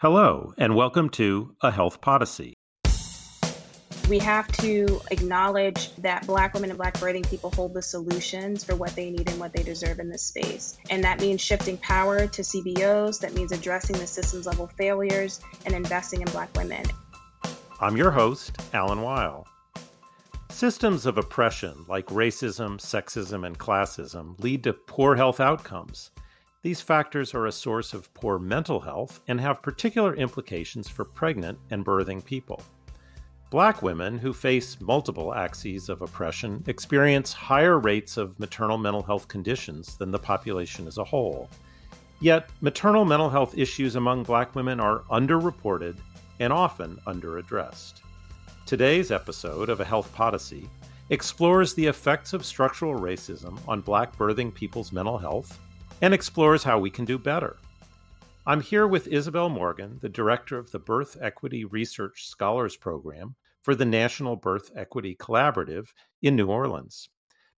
Hello, and welcome to A Health Podyssey. We have to acknowledge that Black women and Black birthing people hold the solutions for what they need and what they deserve in this space. And that means shifting power to CBOs, that means addressing the systems level failures and investing in Black women. I'm your host, Alan Weil. Systems of oppression like racism, sexism, and classism lead to poor health outcomes. These factors are a source of poor mental health and have particular implications for pregnant and birthing people. Black women who face multiple axes of oppression experience higher rates of maternal mental health conditions than the population as a whole. Yet, maternal mental health issues among black women are underreported and often underaddressed. Today's episode of A Health Podyssey explores the effects of structural racism on black birthing people's mental health and explores how we can do better. I'm here with Isabel Morgan, the director of the Birth Equity Research Scholars Program for the National Birth Equity Collaborative in New Orleans.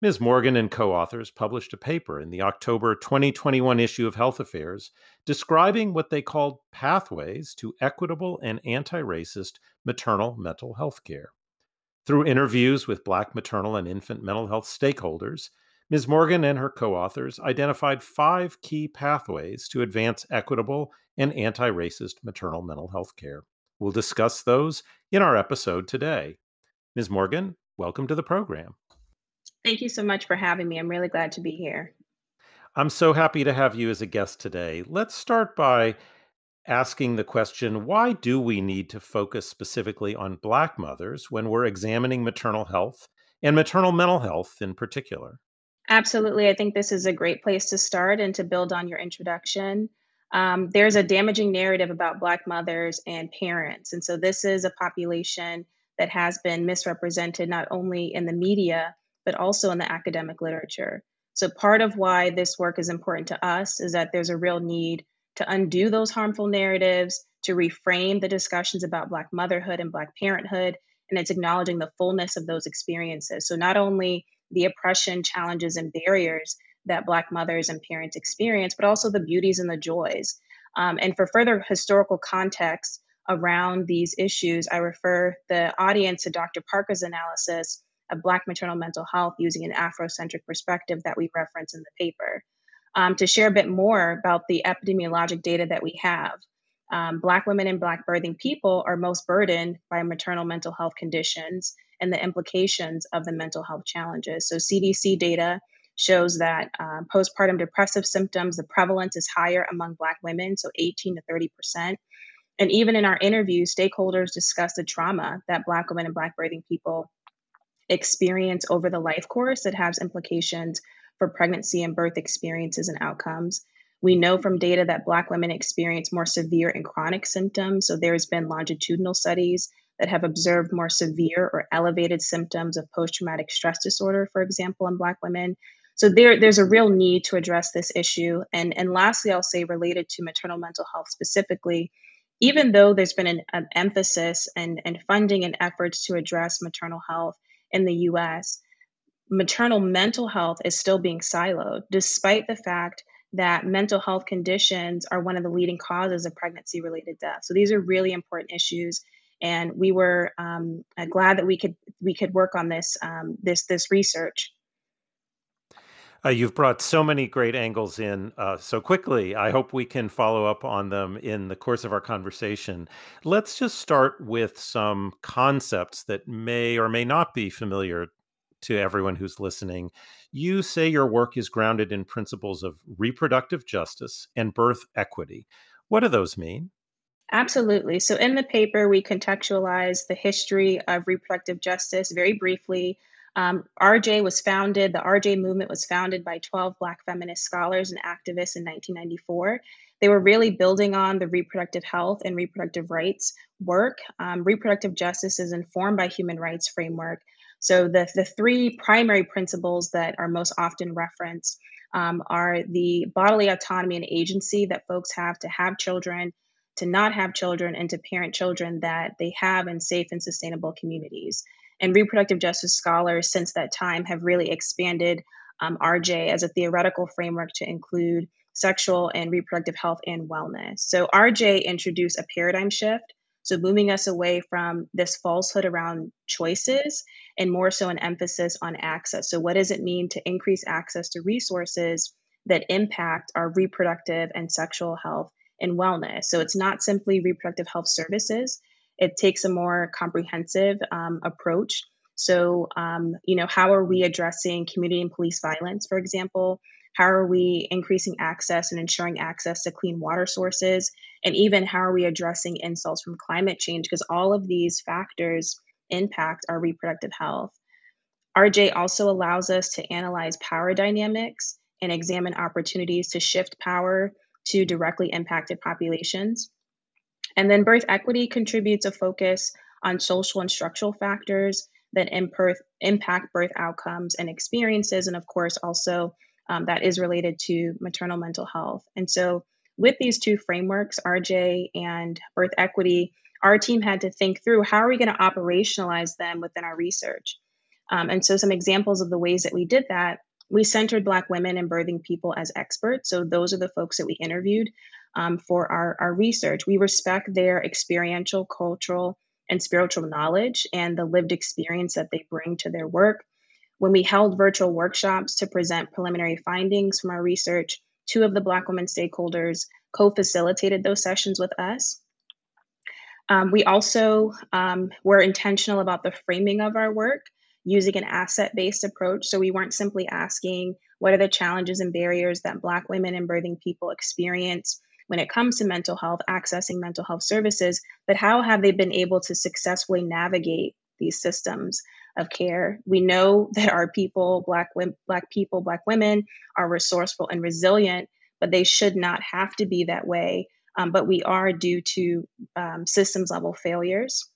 Ms. Morgan and co authors published a paper in the October 2021 issue of Health Affairs describing what they called pathways to equitable and anti racist maternal mental health care. Through interviews with Black maternal and infant mental health stakeholders, Ms. Morgan and her co authors identified five key pathways to advance equitable and anti racist maternal mental health care. We'll discuss those in our episode today. Ms. Morgan, welcome to the program. Thank you so much for having me. I'm really glad to be here. I'm so happy to have you as a guest today. Let's start by asking the question why do we need to focus specifically on Black mothers when we're examining maternal health and maternal mental health in particular? Absolutely. I think this is a great place to start and to build on your introduction. Um, there's a damaging narrative about Black mothers and parents. And so this is a population that has been misrepresented not only in the media, but also in the academic literature. So part of why this work is important to us is that there's a real need to undo those harmful narratives, to reframe the discussions about Black motherhood and Black parenthood, and it's acknowledging the fullness of those experiences. So not only the oppression, challenges, and barriers that Black mothers and parents experience, but also the beauties and the joys. Um, and for further historical context around these issues, I refer the audience to Dr. Parker's analysis of Black maternal mental health using an Afrocentric perspective that we reference in the paper. Um, to share a bit more about the epidemiologic data that we have. Um, Black women and Black birthing people are most burdened by maternal mental health conditions and the implications of the mental health challenges. So, CDC data shows that uh, postpartum depressive symptoms, the prevalence is higher among Black women, so 18 to 30 percent. And even in our interview, stakeholders discuss the trauma that Black women and Black birthing people experience over the life course that has implications for pregnancy and birth experiences and outcomes. We know from data that Black women experience more severe and chronic symptoms. So there's been longitudinal studies that have observed more severe or elevated symptoms of post traumatic stress disorder, for example, in Black women. So there, there's a real need to address this issue. And, and lastly, I'll say related to maternal mental health specifically, even though there's been an, an emphasis and, and funding and efforts to address maternal health in the US, maternal mental health is still being siloed, despite the fact that mental health conditions are one of the leading causes of pregnancy related death. So these are really important issues and we were um, uh, glad that we could we could work on this um, this this research. Uh, you've brought so many great angles in uh, so quickly. I hope we can follow up on them in the course of our conversation. Let's just start with some concepts that may or may not be familiar to everyone who's listening. You say your work is grounded in principles of reproductive justice and birth equity. What do those mean? Absolutely. So, in the paper, we contextualize the history of reproductive justice very briefly. Um, RJ was founded, the RJ movement was founded by 12 Black feminist scholars and activists in 1994. They were really building on the reproductive health and reproductive rights work. Um, reproductive justice is informed by human rights framework. So, the, the three primary principles that are most often referenced um, are the bodily autonomy and agency that folks have to have children to not have children and to parent children that they have in safe and sustainable communities. And reproductive justice scholars since that time have really expanded um, RJ as a theoretical framework to include sexual and reproductive health and wellness. So RJ introduced a paradigm shift, so moving us away from this falsehood around choices and more so an emphasis on access. So what does it mean to increase access to resources that impact our reproductive and sexual health and wellness? So it's not simply reproductive health services. It takes a more comprehensive um, approach. So, um, you know, how are we addressing community and police violence, for example? How are we increasing access and ensuring access to clean water sources? And even how are we addressing insults from climate change? Because all of these factors impact our reproductive health. RJ also allows us to analyze power dynamics and examine opportunities to shift power to directly impacted populations. And then birth equity contributes a focus on social and structural factors that impact birth outcomes and experiences, and of course, also um, that is related to maternal mental health. And so, with these two frameworks, RJ and birth equity, our team had to think through how are we going to operationalize them within our research. Um, and so, some examples of the ways that we did that we centered Black women and birthing people as experts. So, those are the folks that we interviewed um, for our, our research. We respect their experiential, cultural, and spiritual knowledge and the lived experience that they bring to their work. When we held virtual workshops to present preliminary findings from our research, two of the Black women stakeholders co facilitated those sessions with us. Um, we also um, were intentional about the framing of our work using an asset based approach. So we weren't simply asking what are the challenges and barriers that Black women and birthing people experience when it comes to mental health, accessing mental health services, but how have they been able to successfully navigate these systems of care? We know that our people, Black, Black people, Black women, are resourceful and resilient, but they should not have to be that way. Um, but we are due to um, systems level failures.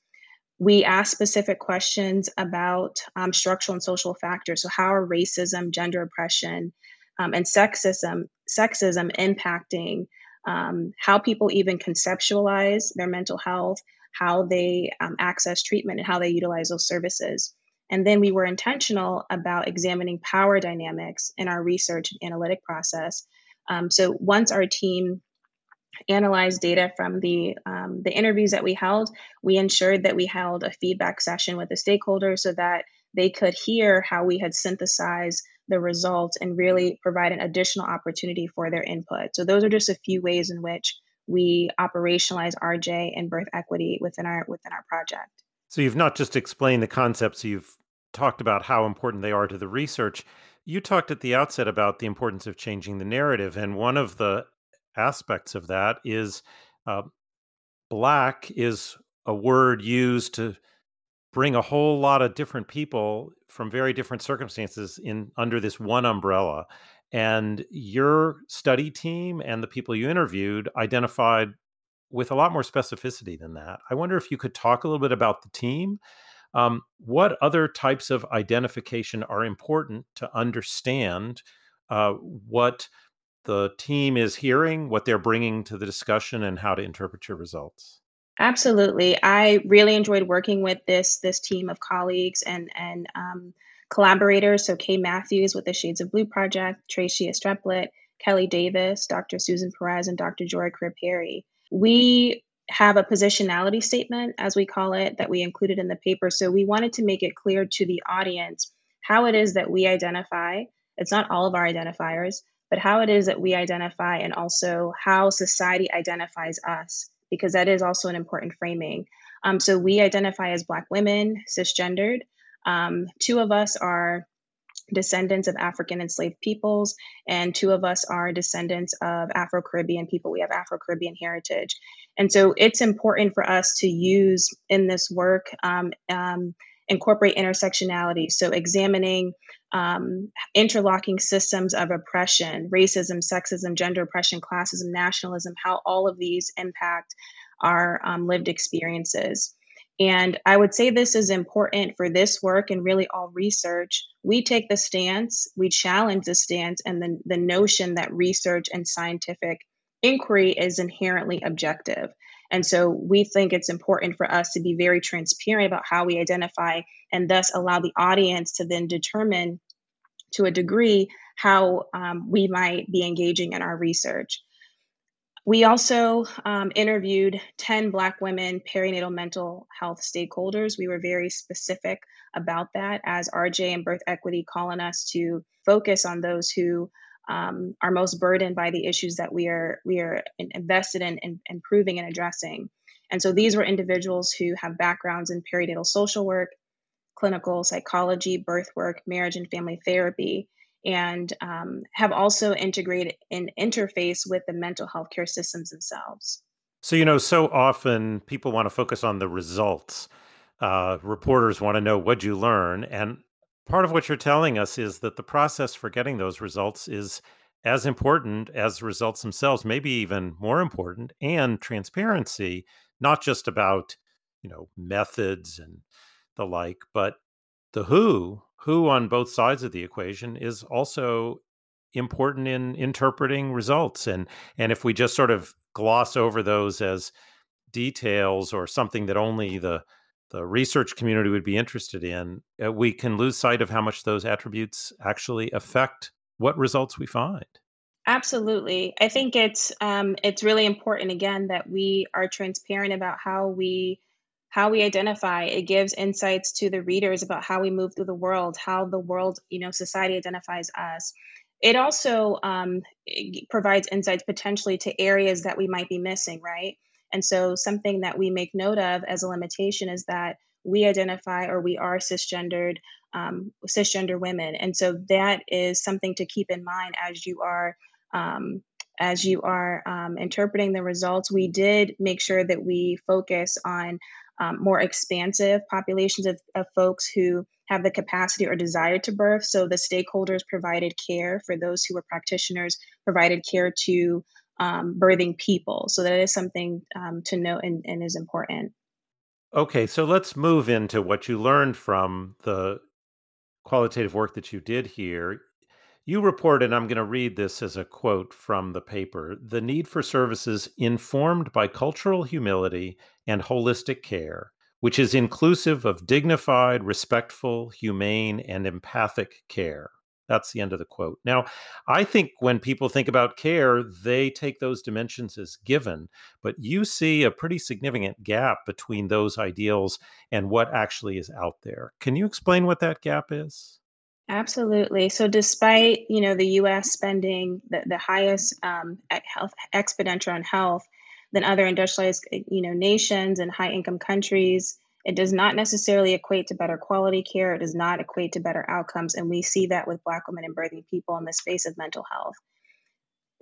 We ask specific questions about um, structural and social factors. So, how are racism, gender oppression, um, and sexism sexism impacting um, how people even conceptualize their mental health, how they um, access treatment, and how they utilize those services. And then we were intentional about examining power dynamics in our research and analytic process. Um, so once our team analyzed data from the um, the interviews that we held, we ensured that we held a feedback session with the stakeholders so that they could hear how we had synthesized the results and really provide an additional opportunity for their input. So those are just a few ways in which we operationalize RJ and birth equity within our within our project. So you've not just explained the concepts, you've talked about how important they are to the research. You talked at the outset about the importance of changing the narrative, and one of the aspects of that is uh, black is a word used to bring a whole lot of different people from very different circumstances in under this one umbrella. And your study team and the people you interviewed identified with a lot more specificity than that. I wonder if you could talk a little bit about the team. Um, what other types of identification are important to understand uh, what the team is hearing what they're bringing to the discussion and how to interpret your results Absolutely. I really enjoyed working with this this team of colleagues and and um, collaborators. So Kay Matthews with the Shades of Blue Project, Tracy Estriplet, Kelly Davis, Dr. Susan Perez, and Dr. Joy Perry. We have a positionality statement, as we call it, that we included in the paper. So we wanted to make it clear to the audience how it is that we identify. It's not all of our identifiers, but how it is that we identify and also how society identifies us because that is also an important framing. Um, so we identify as Black women, cisgendered. Um, two of us are descendants of African enslaved peoples, and two of us are descendants of Afro Caribbean people. We have Afro Caribbean heritage. And so it's important for us to use in this work, um, um, incorporate intersectionality. So examining um, interlocking systems of oppression, racism, sexism, gender oppression, classism, nationalism, how all of these impact our um, lived experiences. And I would say this is important for this work and really all research. We take the stance, we challenge the stance, and the, the notion that research and scientific inquiry is inherently objective. And so we think it's important for us to be very transparent about how we identify and thus allow the audience to then determine to a degree how um, we might be engaging in our research. We also um, interviewed 10 Black women perinatal mental health stakeholders. We were very specific about that as RJ and Birth Equity calling us to focus on those who um, are most burdened by the issues that we are we are invested in, in improving and addressing. And so these were individuals who have backgrounds in perinatal social work, clinical psychology, birth work, marriage and family therapy, and um, have also integrated an interface with the mental health care systems themselves. So, you know, so often people want to focus on the results. Uh, reporters want to know what you learn. And part of what you're telling us is that the process for getting those results is as important as the results themselves, maybe even more important, and transparency, not just about, you know, methods and the like, but the who who on both sides of the equation is also important in interpreting results. And and if we just sort of gloss over those as details or something that only the the research community would be interested in uh, we can lose sight of how much those attributes actually affect what results we find. Absolutely. I think it's um, it's really important again that we are transparent about how we how we identify. It gives insights to the readers about how we move through the world how the world you know society identifies us. It also um, it provides insights potentially to areas that we might be missing right and so something that we make note of as a limitation is that we identify or we are cisgendered um, cisgender women and so that is something to keep in mind as you are um, as you are um, interpreting the results we did make sure that we focus on um, more expansive populations of, of folks who have the capacity or desire to birth. So the stakeholders provided care for those who were practitioners, provided care to um, birthing people. So that is something um, to note and, and is important. Okay, so let's move into what you learned from the qualitative work that you did here. You report, and I'm going to read this as a quote from the paper the need for services informed by cultural humility and holistic care, which is inclusive of dignified, respectful, humane, and empathic care. That's the end of the quote. Now, I think when people think about care, they take those dimensions as given, but you see a pretty significant gap between those ideals and what actually is out there. Can you explain what that gap is? Absolutely. So, despite you know the U.S. spending the, the highest um, health expenditure on health than other industrialized you know nations and high income countries, it does not necessarily equate to better quality care. It does not equate to better outcomes, and we see that with Black women and birthing people in the space of mental health.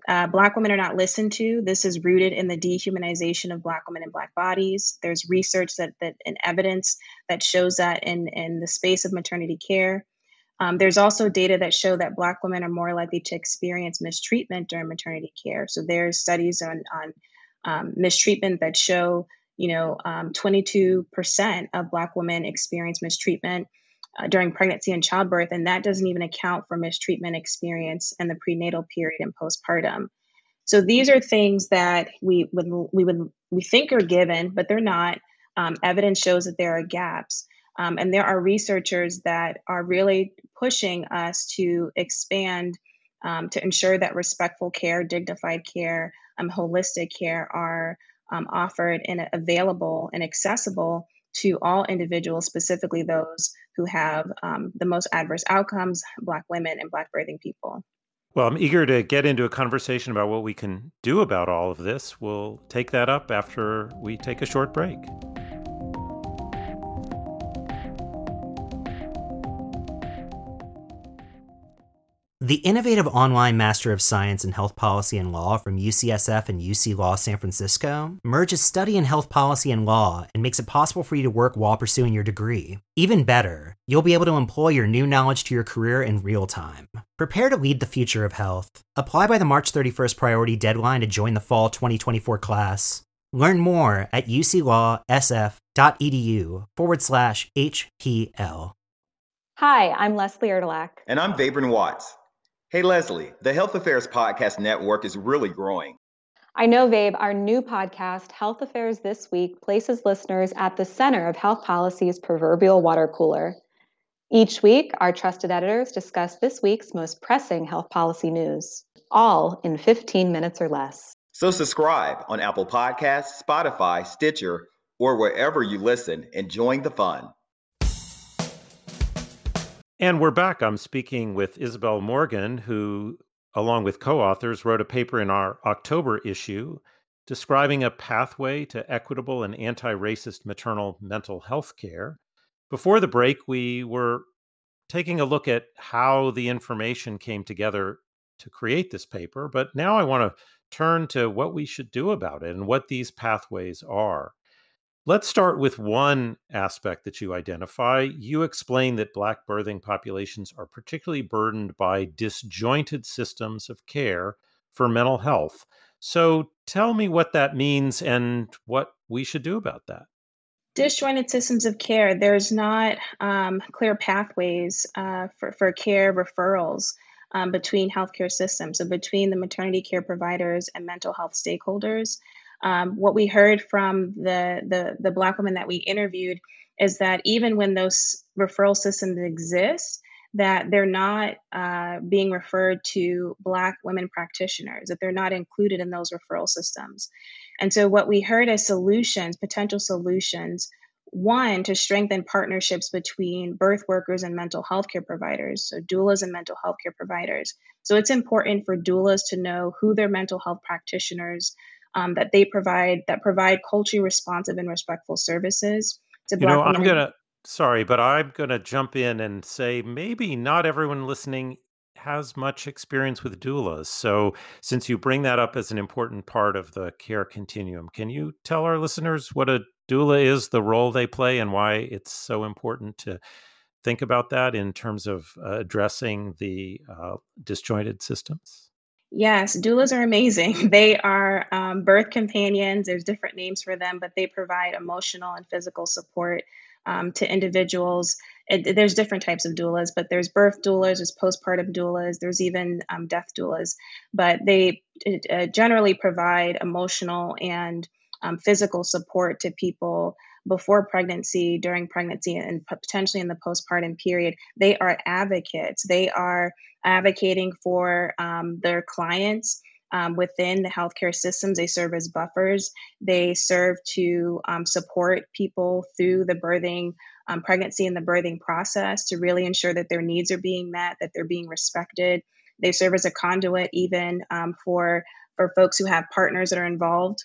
Uh, black women are not listened to. This is rooted in the dehumanization of Black women and Black bodies. There's research that that and evidence that shows that in in the space of maternity care. Um, there's also data that show that Black women are more likely to experience mistreatment during maternity care. So there's studies on, on um, mistreatment that show, you know, um, 22% of Black women experience mistreatment uh, during pregnancy and childbirth, and that doesn't even account for mistreatment experience in the prenatal period and postpartum. So these are things that we would we would we think are given, but they're not. Um, evidence shows that there are gaps. Um, and there are researchers that are really pushing us to expand um, to ensure that respectful care, dignified care, um, holistic care are um, offered and available and accessible to all individuals, specifically those who have um, the most adverse outcomes, Black women and Black birthing people. Well, I'm eager to get into a conversation about what we can do about all of this. We'll take that up after we take a short break. The innovative online Master of Science in Health Policy and Law from UCSF and UC Law San Francisco merges study in health policy and law and makes it possible for you to work while pursuing your degree. Even better, you'll be able to employ your new knowledge to your career in real time. Prepare to lead the future of health. Apply by the March 31st priority deadline to join the fall 2024 class. Learn more at uclawsf.edu forward slash HPL. Hi, I'm Leslie Erdelak. And I'm Vabren Watts. Hey, Leslie, the Health Affairs Podcast Network is really growing. I know, Vabe, our new podcast, Health Affairs This Week, places listeners at the center of health policy's proverbial water cooler. Each week, our trusted editors discuss this week's most pressing health policy news, all in 15 minutes or less. So subscribe on Apple Podcasts, Spotify, Stitcher, or wherever you listen and join the fun. And we're back. I'm speaking with Isabel Morgan, who, along with co authors, wrote a paper in our October issue describing a pathway to equitable and anti racist maternal mental health care. Before the break, we were taking a look at how the information came together to create this paper, but now I want to turn to what we should do about it and what these pathways are. Let's start with one aspect that you identify. You explain that Black birthing populations are particularly burdened by disjointed systems of care for mental health. So tell me what that means and what we should do about that disjointed systems of care, there's not um, clear pathways uh, for, for care referrals um, between healthcare systems, so between the maternity care providers and mental health stakeholders. Um, what we heard from the, the, the Black women that we interviewed is that even when those referral systems exist, that they're not uh, being referred to Black women practitioners, that they're not included in those referral systems. And so, what we heard as solutions, potential solutions, one, to strengthen partnerships between birth workers and mental health care providers, so doulas and mental health care providers. So, it's important for doulas to know who their mental health practitioners um, that they provide that provide culturally responsive and respectful services to you Black know, women. I'm gonna sorry, but I'm gonna jump in and say maybe not everyone listening has much experience with doulas. So, since you bring that up as an important part of the care continuum, can you tell our listeners what a doula is, the role they play, and why it's so important to think about that in terms of uh, addressing the uh, disjointed systems? Yes, doulas are amazing. They are um, birth companions. There's different names for them, but they provide emotional and physical support um, to individuals. It, there's different types of doulas, but there's birth doulas, there's postpartum doulas, there's even um, death doulas. But they uh, generally provide emotional and um, physical support to people before pregnancy, during pregnancy, and potentially in the postpartum period. They are advocates. They are advocating for um, their clients um, within the healthcare systems. They serve as buffers. They serve to um, support people through the birthing, um, pregnancy, and the birthing process to really ensure that their needs are being met, that they're being respected. They serve as a conduit even um, for for folks who have partners that are involved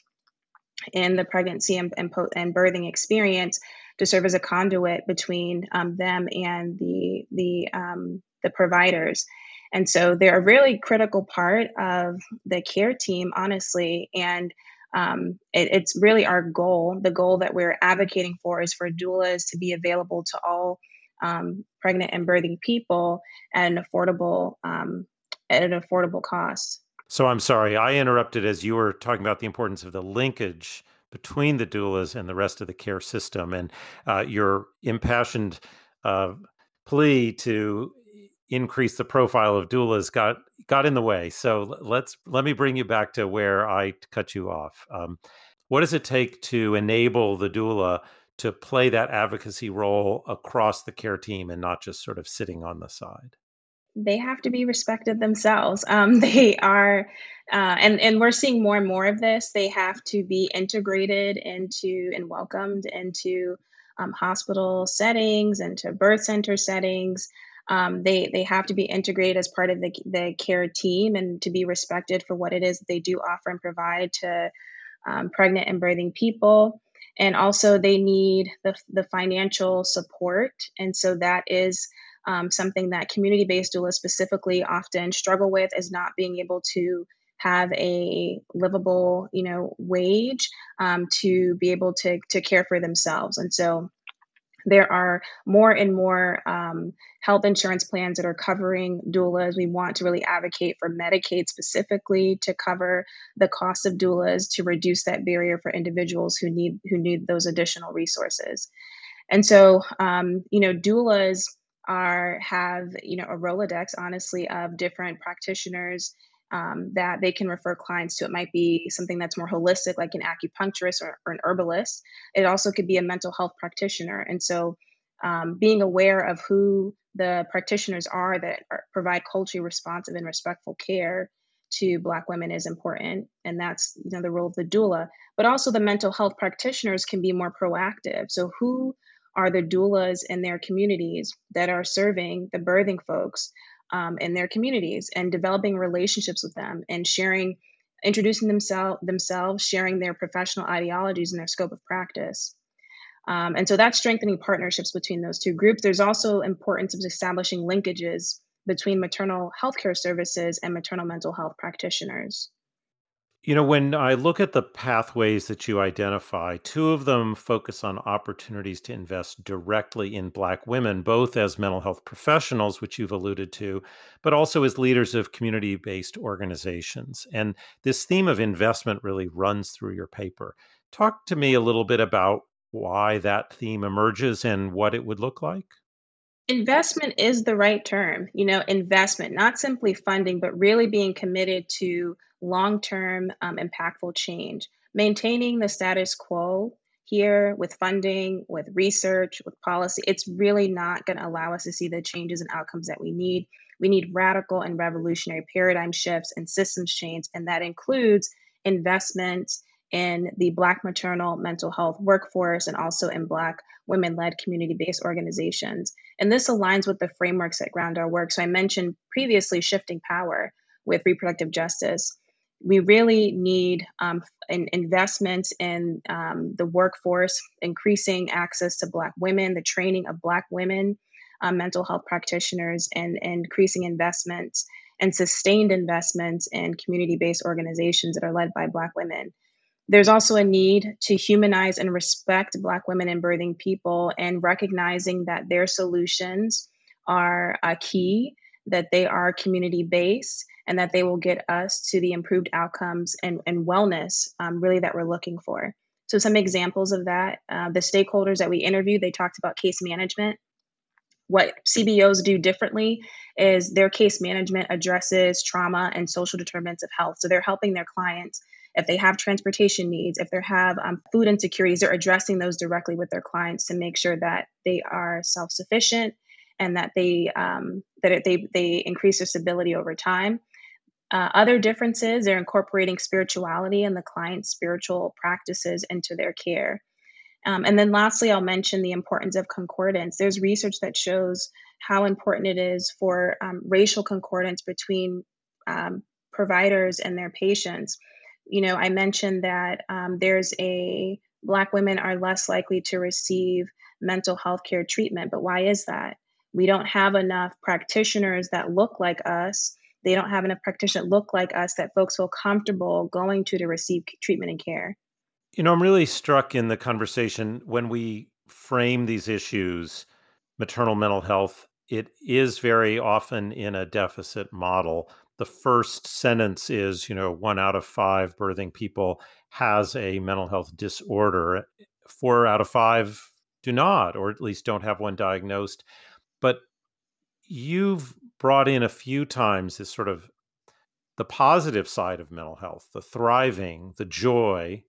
in the pregnancy and, and, and birthing experience to serve as a conduit between um, them and the the um, the providers. And so they're a really critical part of the care team, honestly. And um, it, it's really our goal. The goal that we're advocating for is for doulas to be available to all um, pregnant and birthing people at an affordable um, at an affordable cost. So I'm sorry, I interrupted as you were talking about the importance of the linkage between the doulas and the rest of the care system, and uh, your impassioned uh, plea to increase the profile of doulas got got in the way. So let's let me bring you back to where I cut you off. Um, what does it take to enable the doula to play that advocacy role across the care team and not just sort of sitting on the side? They have to be respected themselves. Um, they are, uh, and and we're seeing more and more of this. They have to be integrated into and welcomed into um, hospital settings, into birth center settings. Um, they they have to be integrated as part of the, the care team and to be respected for what it is they do offer and provide to um, pregnant and birthing people. And also, they need the, the financial support. And so, that is um, something that community based doulas specifically often struggle with is not being able to have a livable you know wage um, to be able to to care for themselves and so there are more and more um, health insurance plans that are covering doulas. We want to really advocate for Medicaid specifically to cover the cost of doulas to reduce that barrier for individuals who need who need those additional resources. And so, um, you know, doulas are have you know a rolodex honestly of different practitioners um, that they can refer clients to. It might be something that's more holistic, like an acupuncturist or, or, an herbalist. It also could be a mental health practitioner. And so um, being aware of who the practitioners are that are, provide culturally responsive and respectful care to Black women is important, and that's you know the role of the doula. But also, the mental health practitioners can be more proactive. So, who are the doulas in their communities that are serving the birthing folks um, in their communities and developing relationships with them and sharing, introducing themselves, themselves, sharing their professional ideologies and their scope of practice. Um, and so that's strengthening partnerships between those two groups. There's also importance of establishing linkages between maternal healthcare services and maternal mental health practitioners. You know, when I look at the pathways that you identify, two of them focus on opportunities to invest directly in Black women, both as mental health professionals, which you've alluded to, but also as leaders of community based organizations. And this theme of investment really runs through your paper. Talk to me a little bit about why that theme emerges and what it would look like. Investment is the right term. You know, investment, not simply funding, but really being committed to long term um, impactful change. Maintaining the status quo here with funding, with research, with policy, it's really not going to allow us to see the changes and outcomes that we need. We need radical and revolutionary paradigm shifts and systems change, and that includes investments in the Black maternal mental health workforce and also in Black women led community based organizations. And this aligns with the frameworks that ground our work. So I mentioned previously shifting power with reproductive justice. We really need um, an investment in um, the workforce, increasing access to Black women, the training of Black women, um, mental health practitioners, and, and increasing investments and sustained investments in community based organizations that are led by Black women. There's also a need to humanize and respect Black women and birthing people and recognizing that their solutions are a key, that they are community based, and that they will get us to the improved outcomes and, and wellness um, really that we're looking for. So, some examples of that uh, the stakeholders that we interviewed, they talked about case management. What CBOs do differently is their case management addresses trauma and social determinants of health. So, they're helping their clients if they have transportation needs, if they have um, food insecurities, they're addressing those directly with their clients to make sure that they are self sufficient and that they um, that it, they they increase their stability over time. Uh, other differences, they're incorporating spirituality and the client's spiritual practices into their care. Um, and then lastly, I'll mention the importance of concordance. There's research that shows how important it is for um, racial concordance between um, providers and their patients you know, I mentioned that um, there's a Black women are less likely to receive mental health care treatment. But why is that? We don't have enough practitioners that look like us. They don't have enough practitioners that look like us that folks feel comfortable going to to receive treatment and care. You know, I'm really struck in the conversation when we frame these issues, maternal mental health, it is very often in a deficit model the first sentence is, you know, one out of five birthing people has a mental health disorder. Four out of five do not, or at least don't have one diagnosed. But you've brought in a few times this sort of the positive side of mental health, the thriving, the joy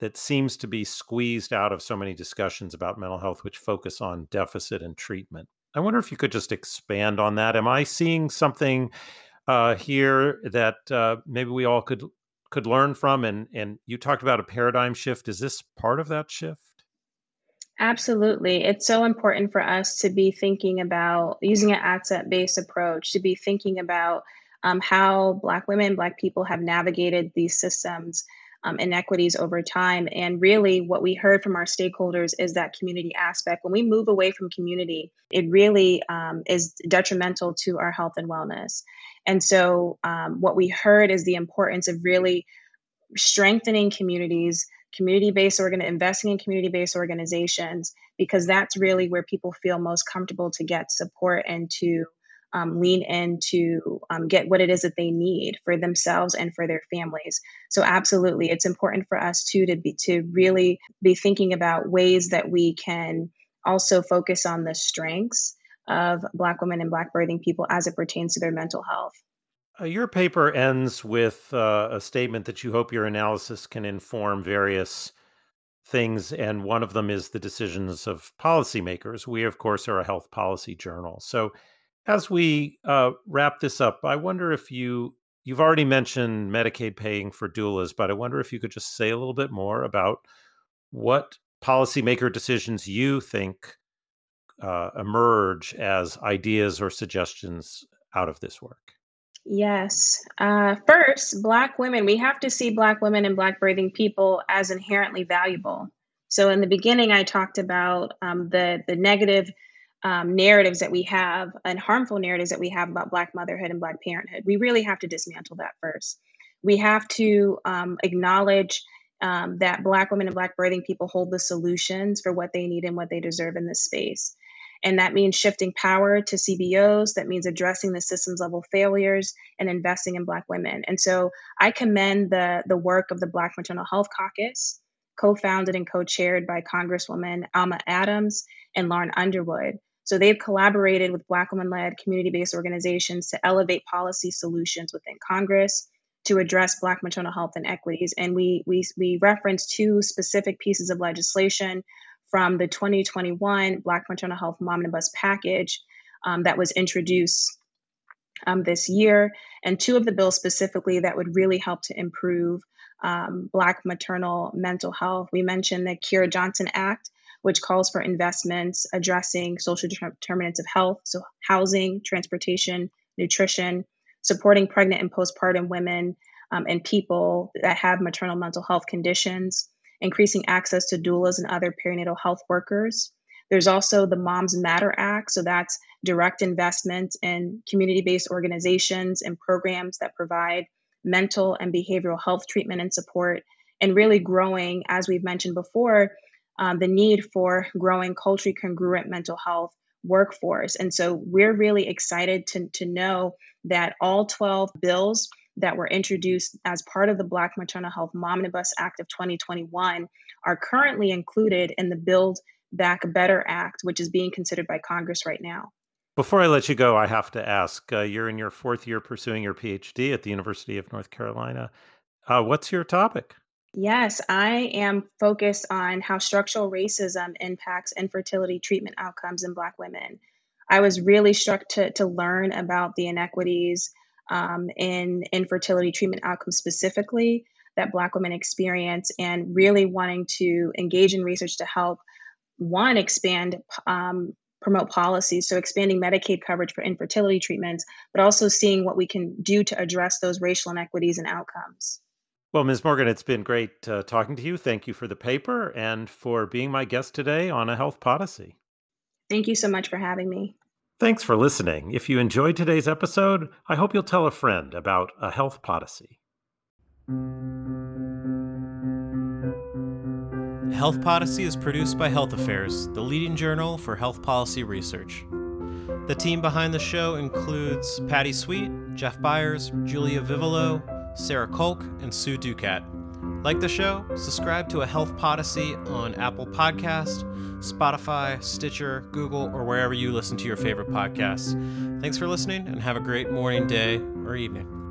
that seems to be squeezed out of so many discussions about mental health, which focus on deficit and treatment. I wonder if you could just expand on that. Am I seeing something uh, here that uh, maybe we all could could learn from? And and you talked about a paradigm shift. Is this part of that shift? Absolutely. It's so important for us to be thinking about using an asset based approach, to be thinking about um, how Black women, Black people have navigated these systems um, inequities over time. And really, what we heard from our stakeholders is that community aspect. When we move away from community, it really um, is detrimental to our health and wellness. And so, um, what we heard is the importance of really strengthening communities community-based organ investing in community-based organizations because that's really where people feel most comfortable to get support and to um, lean in to um, get what it is that they need for themselves and for their families. So absolutely, it's important for us too to be to really be thinking about ways that we can also focus on the strengths of Black women and Black birthing people as it pertains to their mental health. Uh, your paper ends with uh, a statement that you hope your analysis can inform various things, and one of them is the decisions of policymakers. We, of course, are a health policy journal. So, as we uh, wrap this up, I wonder if you you've already mentioned Medicaid paying for doulas, but I wonder if you could just say a little bit more about what policymaker decisions you think uh, emerge as ideas or suggestions out of this work. Yes. Uh, first, Black women, we have to see Black women and Black birthing people as inherently valuable. So, in the beginning, I talked about um, the, the negative um, narratives that we have and harmful narratives that we have about Black motherhood and Black parenthood. We really have to dismantle that first. We have to um, acknowledge um, that Black women and Black birthing people hold the solutions for what they need and what they deserve in this space. And that means shifting power to CBOs. That means addressing the systems level failures and investing in Black women. And so I commend the, the work of the Black Maternal Health Caucus, co founded and co chaired by Congresswoman Alma Adams and Lauren Underwood. So they've collaborated with Black women led community based organizations to elevate policy solutions within Congress to address Black maternal health inequities. And we, we, we reference two specific pieces of legislation from the 2021 Black Maternal Health Momnibus package um, that was introduced um, this year, and two of the bills specifically that would really help to improve um, Black maternal mental health. We mentioned the Kira Johnson Act, which calls for investments addressing social determinants of health, so housing, transportation, nutrition, supporting pregnant and postpartum women um, and people that have maternal mental health conditions increasing access to doulas and other perinatal health workers. There's also the Moms Matter Act. So that's direct investment in community based organizations and programs that provide mental and behavioral health treatment and support, and really growing, as we've mentioned before, um, the need for growing culturally congruent mental health workforce. And so we're really excited to, to know that all 12 bills that were introduced as part of the Black Maternal Health Momnibus Act of 2021 are currently included in the Build Back Better Act, which is being considered by Congress right now. Before I let you go, I have to ask uh, you're in your fourth year pursuing your PhD at the University of North Carolina. Uh, what's your topic? Yes, I am focused on how structural racism impacts infertility treatment outcomes in Black women. I was really struck to, to learn about the inequities um, in infertility treatment outcomes specifically that Black women experience, and really wanting to engage in research to help one expand. Um, promote policies, so expanding Medicaid coverage for infertility treatments, but also seeing what we can do to address those racial inequities and outcomes. Well, Ms. Morgan, it's been great uh, talking to you. Thank you for the paper and for being my guest today on A Health Podyssey. Thank you so much for having me. Thanks for listening. If you enjoyed today's episode, I hope you'll tell a friend about a Health Podyssey. Health Podyssey is produced by Health Affairs, the leading journal for health policy research. The team behind the show includes Patty Sweet, Jeff Byers, Julia Vivolo, Sarah Kolk, and Sue Ducat. Like the show? Subscribe to a Health Podyssey on Apple Podcast, Spotify, Stitcher, Google, or wherever you listen to your favorite podcasts. Thanks for listening and have a great morning, day, or evening.